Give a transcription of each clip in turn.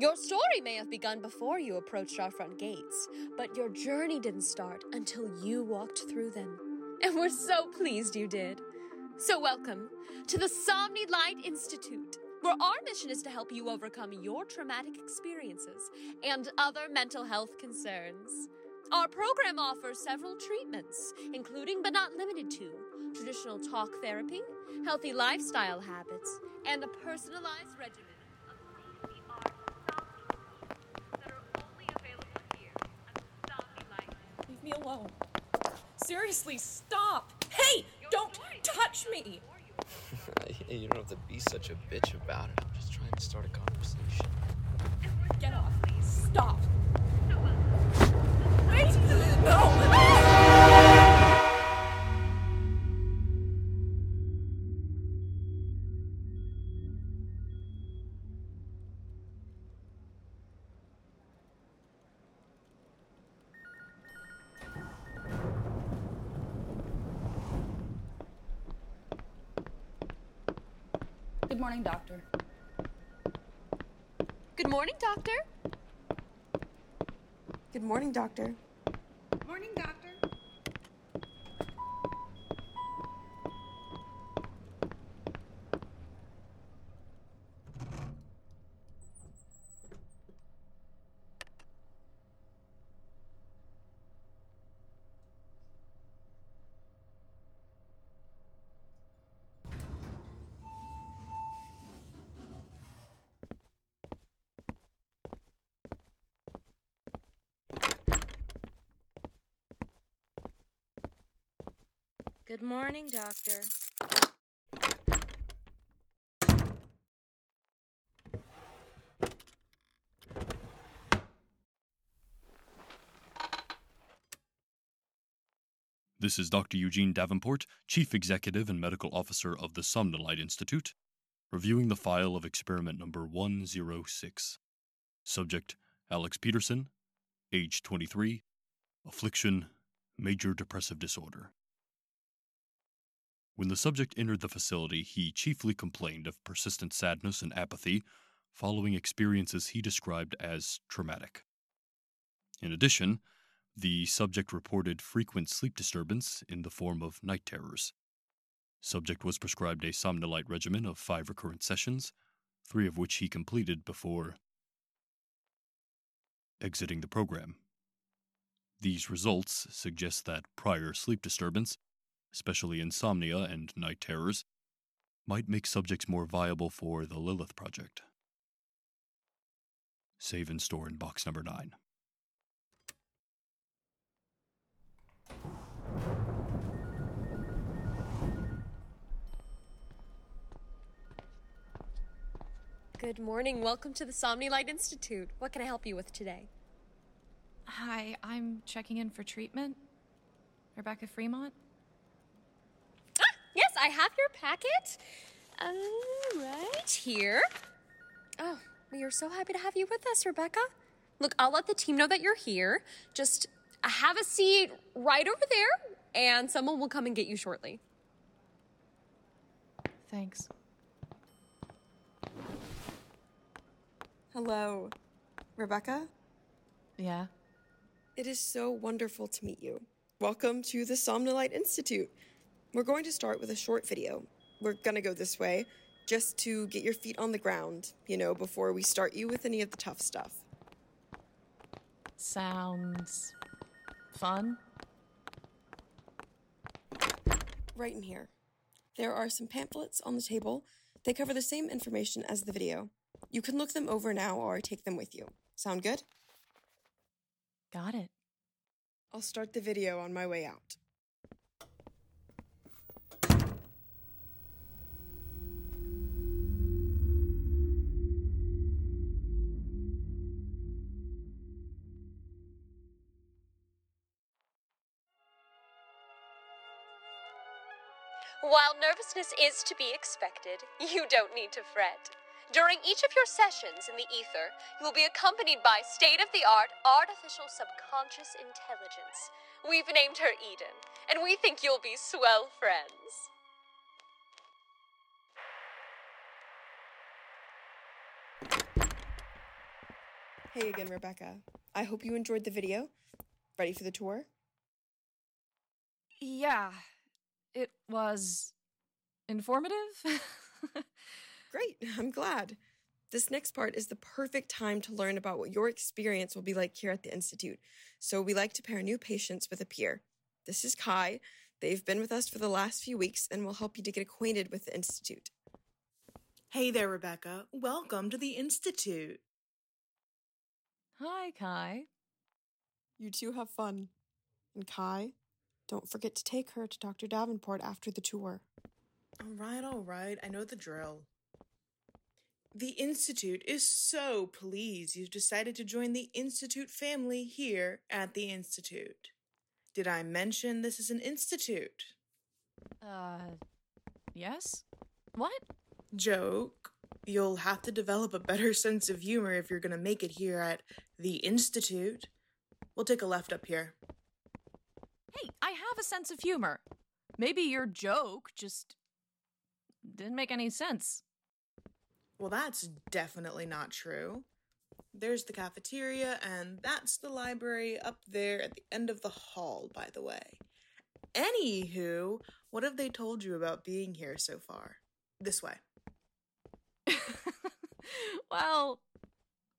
Your story may have begun before you approached our front gates, but your journey didn't start until you walked through them. And we're so pleased you did. So, welcome to the SomniLyte Institute, where our mission is to help you overcome your traumatic experiences and other mental health concerns. Our program offers several treatments, including but not limited to traditional talk therapy, healthy lifestyle habits, and a personalized regimen alone. Seriously, stop! Hey, don't touch me! Hey, you don't have to be such a bitch about it. I'm just trying to start a conversation. Get off. Stop. Good morning, doctor. Good morning, Doctor. Good morning, Doctor. Good morning, Doctor. This is Dr. Eugene Davenport, Chief Executive and Medical Officer of the SomniLyte Institute, reviewing the file of experiment number 106. Subject Alex Peterson, age 23, affliction, major depressive disorder. When the subject entered the facility, he chiefly complained of persistent sadness and apathy following experiences he described as traumatic. In addition, the subject reported frequent sleep disturbance in the form of night terrors. Subject was prescribed a SomniLyte regimen of five recurrent sessions, three of which he completed before exiting the program. These results suggest that prior sleep disturbance, especially insomnia and night terrors, might make subjects more viable for the Lilith Project. Save and store in box number 9. Good morning. Welcome to the SomniLyte Institute. What can I help you with today? Hi, I'm checking in for treatment. Rebekah Fremont? Yes, I have your packet. Uh, right here. Oh, we are so happy to have you with us, Rebekah. Look, I'll let the team know that you're here. Just uh, have a seat right over there, and someone will come and get you shortly. Thanks. Hello, Rebekah. Yeah. It is so wonderful to meet you. Welcome to the SomniLyte Institute. We're going to start with a short video. We're gonna go this way just to get your feet on the ground, you know, before we start you with any of the tough stuff. Sounds fun. Right in here. There are some pamphlets on the table. They cover the same information as the video. You can look them over now or take them with you. Sound good? Got it. I'll start the video on my way out. Nervousness is to be expected, you don't need to fret. During each of your sessions in the ether, you will be accompanied by state of the art artificial subconscious intelligence. We've named her Eden, and we think you'll be swell friends. Hey again, Rebekah. I hope you enjoyed the video. Ready for the tour? Yeah, it was informative. Great, I'm glad. This next part is the perfect time to learn about what your experience will be like here at the Institute. So, we like to pair new patients with a peer. This is Kai. They've been with us for the last few weeks and will help you to get acquainted with the Institute. Hey there, Rebekah. Welcome to the Institute. Hi, Kai. You two have fun. And Kai, don't forget to take her to Dr. Davenport after the tour. All right, all right. I know the drill. The Institute is so pleased you've decided to join the Institute family here at the Institute. Did I mention this is an institute? Uh, yes? What? Joke. You'll have to develop a better sense of humor if you're going to make it here at the Institute. We'll take a left up here. Hey, I have a sense of humor. Maybe your joke just didn't make any sense. Well, that's definitely not true. There's the cafeteria, and that's the library up there at the end of the hall, by the way. Anywho, what have they told you about being here so far? This way. well,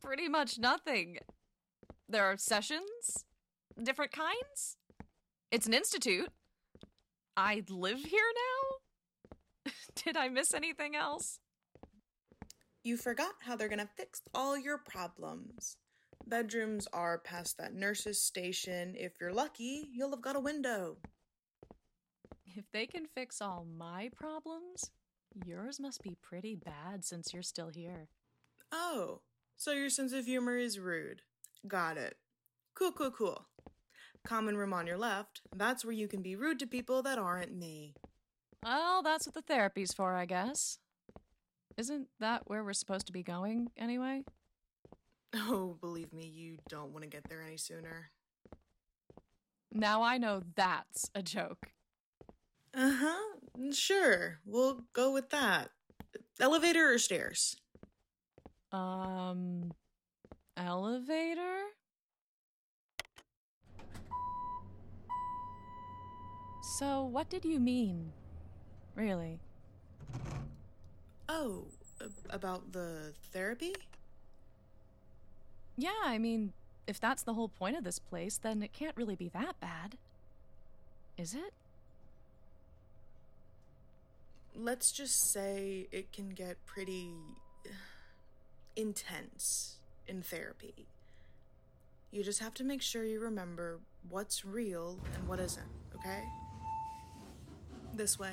pretty much nothing. There are sessions, different kinds. It's an institute. I live here now? Did I miss anything else? You forgot how they're gonna fix all your problems. Bedrooms are past that nurse's station. If you're lucky, you'll have got a window. If they can fix all my problems, yours must be pretty bad since you're still here. Oh, so your sense of humor is rude. Got it. Cool, cool, cool. Common room on your left. That's where you can be rude to people that aren't me. Well, that's what the therapy's for, I guess. Isn't that where we're supposed to be going, anyway? Oh, believe me, you don't want to get there any sooner. Now I know that's a joke. Uh huh. Sure. We'll go with that. Elevator or stairs? Um, elevator? So, what did you mean? Really? Oh, about the therapy? Yeah, I mean, if that's the whole point of this place, then it can't really be that bad. Is it? Let's just say it can get pretty intense in therapy. You just have to make sure you remember what's real and what isn't, okay? This way.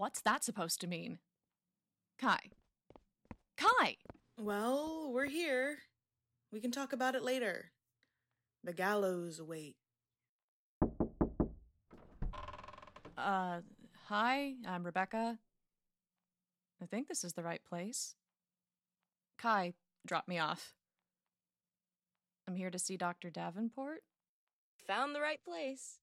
What's that supposed to mean? Kai. Kai! Well, we're here. We can talk about it later. The gallows await. Uh, hi, I'm Rebekah. I think this is the right place. Kai dropped me off. I'm here to see Dr. Davenport. Found the right place.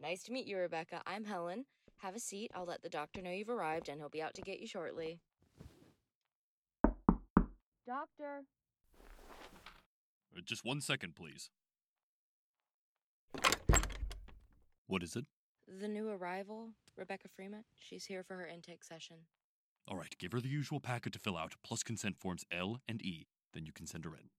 Nice to meet you, Rebekah. I'm Helen. Have a seat. I'll let the doctor know you've arrived and he'll be out to get you shortly. Doctor. Uh, Just one second, please. What is it? The new arrival, Rebekah Freeman. She's here for her intake session. All right, give her the usual packet to fill out, plus consent forms L and E. Then you can send her in.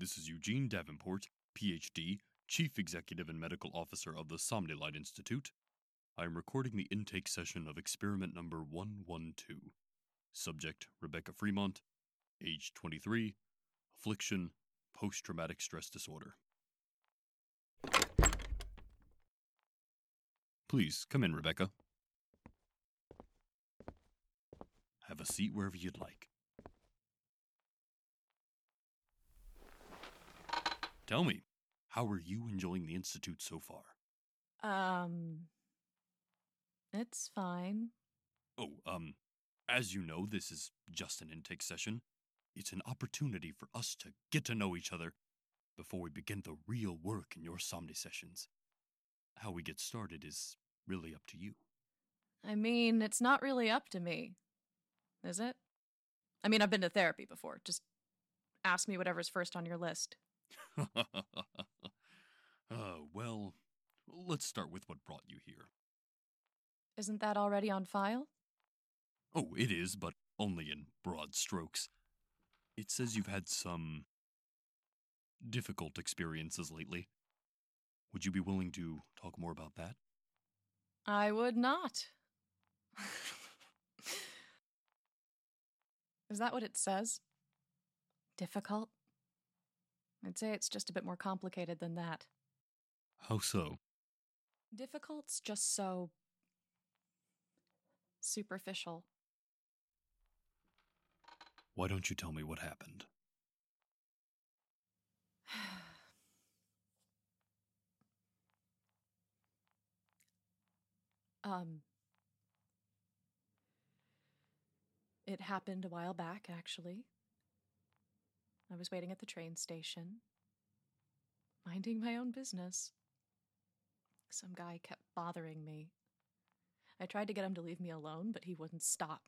This is Eugene Davenport, PhD, Chief Executive and Medical Officer of the SomniLyte Institute. I am recording the intake session of experiment number 112. Subject Rebekah Fremont, age 23, affliction, post traumatic stress disorder. Please come in, Rebekah. Have a seat wherever you'd like. Tell me, how are you enjoying the Institute so far? Um, it's fine. Oh, um, as you know, this is just an intake session. It's an opportunity for us to get to know each other before we begin the real work in your Somni sessions. How we get started is really up to you. I mean, it's not really up to me, is it? I mean, I've been to therapy before. Just ask me whatever's first on your list. uh, well, let's start with what brought you here. Isn't that already on file? Oh, it is, but only in broad strokes. It says you've had some difficult experiences lately. Would you be willing to talk more about that? I would not. Is that what it says? Difficult? I'd say it's just a bit more complicated than that. How so? Difficult's just so. superficial. Why don't you tell me what happened? um. It happened a while back, actually. I was waiting at the train station, minding my own business. Some guy kept bothering me. I tried to get him to leave me alone, but he wouldn't stop.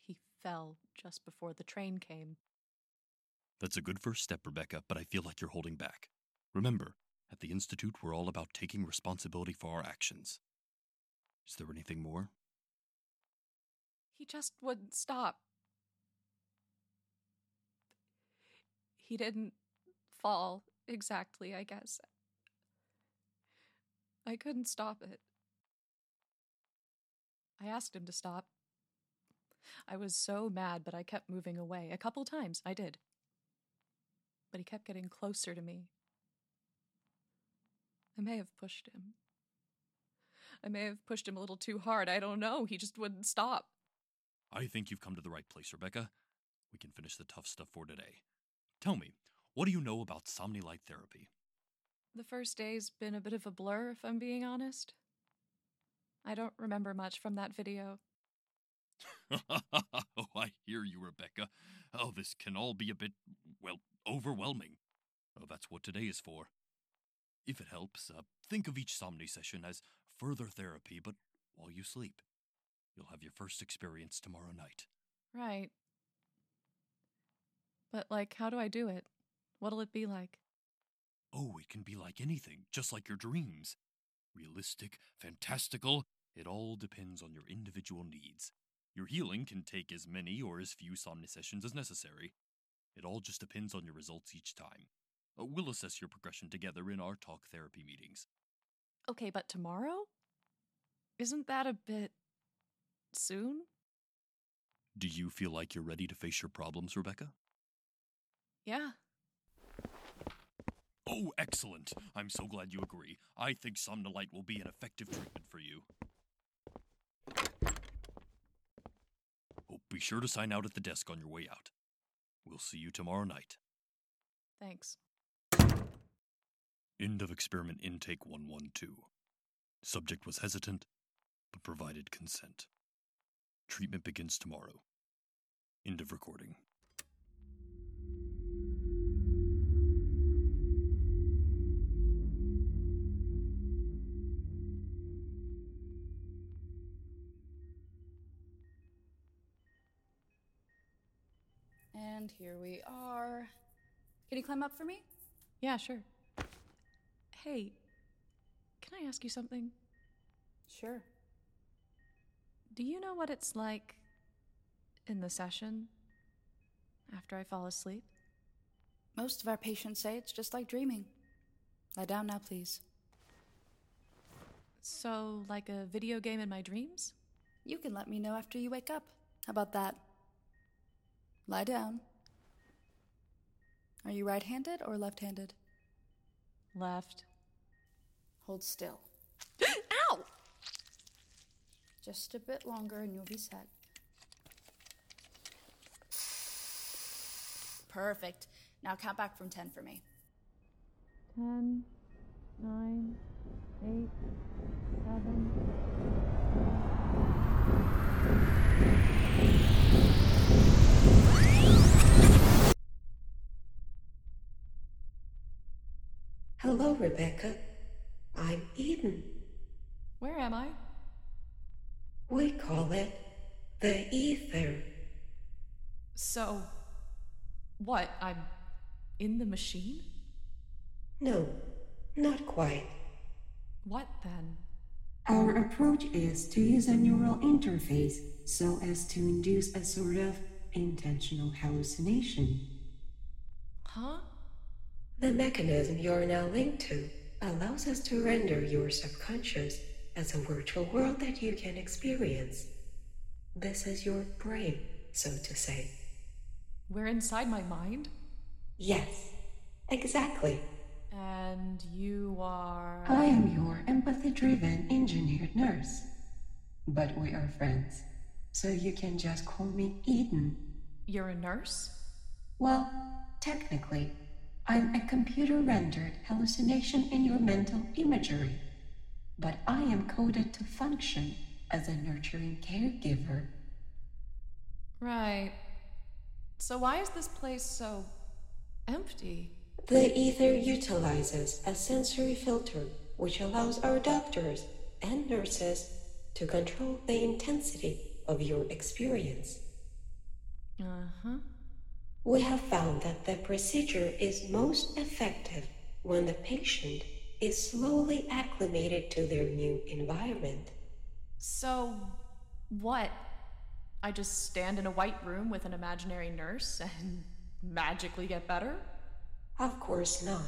He fell just before the train came. That's a good first step, Rebekah, but I feel like you're holding back. Remember, at the Institute, we're all about taking responsibility for our actions. Is there anything more? He just wouldn't stop. He didn't fall exactly, I guess. I couldn't stop it. I asked him to stop. I was so mad, but I kept moving away. A couple times, I did. But he kept getting closer to me. I may have pushed him. I may have pushed him a little too hard. I don't know. He just wouldn't stop. I think you've come to the right place, Rebekah. We can finish the tough stuff for today. Tell me, what do you know about SomniLyte therapy? The first day's been a bit of a blur, if I'm being honest. I don't remember much from that video. oh, I hear you, Rebekah. Oh, this can all be a bit, well, overwhelming. Oh, that's what today is for. If it helps, uh, think of each Somni session as further therapy, but while you sleep. You'll have your first experience tomorrow night. Right. But, like, how do I do it? What'll it be like? Oh, it can be like anything, just like your dreams. Realistic, fantastical, it all depends on your individual needs. Your healing can take as many or as few somni sessions as necessary. It all just depends on your results each time. Uh, we'll assess your progression together in our talk therapy meetings. Okay, but tomorrow? Isn't that a bit soon? Do you feel like you're ready to face your problems, Rebekah? Yeah. Oh, excellent. I'm so glad you agree. I think SomniLyte will be an effective treatment for you. Oh, be sure to sign out at the desk on your way out. We'll see you tomorrow night. Thanks. End of experiment intake 112. Subject was hesitant, but provided consent. Treatment begins tomorrow. End of recording. And here we are. Can you climb up for me? Yeah, sure. Hey, can I ask you something? Sure. Do you know what it's like in the session after I fall asleep? Most of our patients say it's just like dreaming. Lie down now, please. So, like a video game in my dreams? You can let me know after you wake up. How about that? Lie down. Are you right handed or left handed? Left. Hold still. Ow! Just a bit longer and you'll be set. Perfect. Now count back from 10 for me. Ten, nine, eight, seven. Hello, Rebekah. I'm Eden. Where am I? We call it the ether. So, what? I'm in the machine? No, not quite. What then? Our approach is to use a neural interface so as to induce a sort of intentional hallucination. Huh? The mechanism you're now linked to allows us to render your subconscious as a virtual world that you can experience. This is your brain, so to say. We're inside my mind? Yes, exactly. And you are. I am your empathy driven engineered nurse. But we are friends, so you can just call me Eden. You're a nurse? Well, technically, I'm a computer rendered hallucination in your mental imagery. But I am coded to function as a nurturing caregiver. Right. So, why is this place so empty? The ether utilizes a sensory filter which allows our doctors and nurses to control the intensity of your experience. Uh huh. We have found that the procedure is most effective when the patient is slowly acclimated to their new environment. So, what? I just stand in a white room with an imaginary nurse and magically get better? Of course not.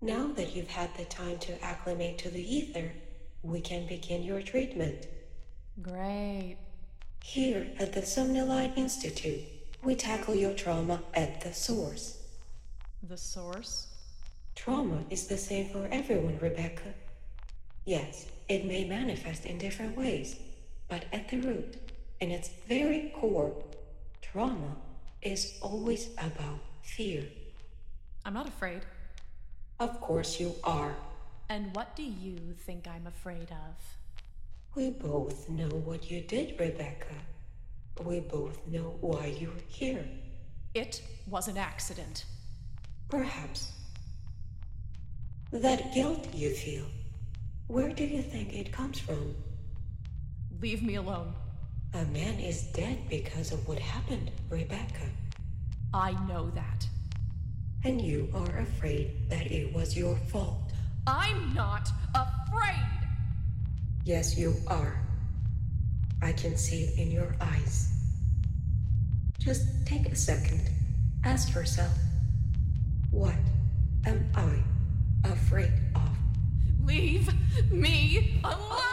Now that you've had the time to acclimate to the ether, we can begin your treatment. Great. Here at the SomniLyte Institute, we tackle your trauma at the source. The source? Trauma is the same for everyone, Rebekah. Yes, it may manifest in different ways, but at the root, in its very core, trauma is always about fear. I'm not afraid. Of course you are. And what do you think I'm afraid of? We both know what you did, Rebekah. We both know why you're here. It was an accident. Perhaps. That guilt you feel, where do you think it comes from? Leave me alone. A man is dead because of what happened, Rebekah. I know that. And you are afraid that it was your fault. I'm not afraid! Yes, you are. I can see it in your eyes. Just take a second. Ask yourself, what am I afraid of? Leave me alone!